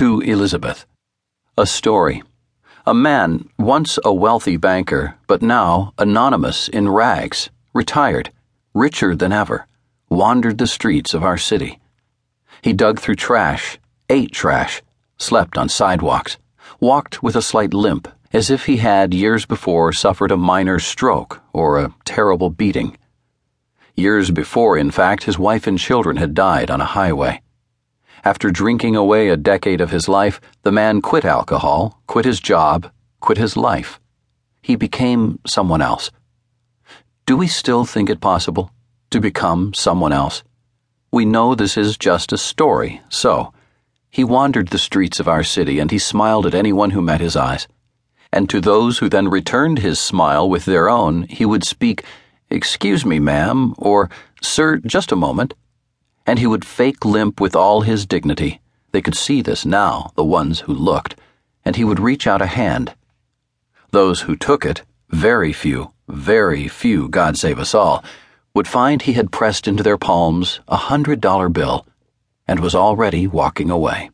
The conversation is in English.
To Elizabeth. A story. A man, once a wealthy banker, but now anonymous in rags, retired, richer than ever, wandered the streets of our city. He dug through trash, ate trash, slept on sidewalks, walked with a slight limp, as if he had years before suffered a minor stroke or a terrible beating. Years before, in fact, his wife and children had died on a highway. After drinking away a decade of his life, the man quit alcohol, quit his job, quit his life. He became someone else. Do we still think it possible to become someone else? We know this is just a story, so. He wandered the streets of our city and he smiled at anyone who met his eyes. And to those who then returned his smile with their own, he would speak, Excuse me, ma'am, or Sir, just a moment and he would fake limp with all his dignity. They could see this now, the ones who looked, and he would reach out a hand. Those who took it, very few, very few, God save us all, would find he had pressed into their palms a hundred dollar bill and was already walking away.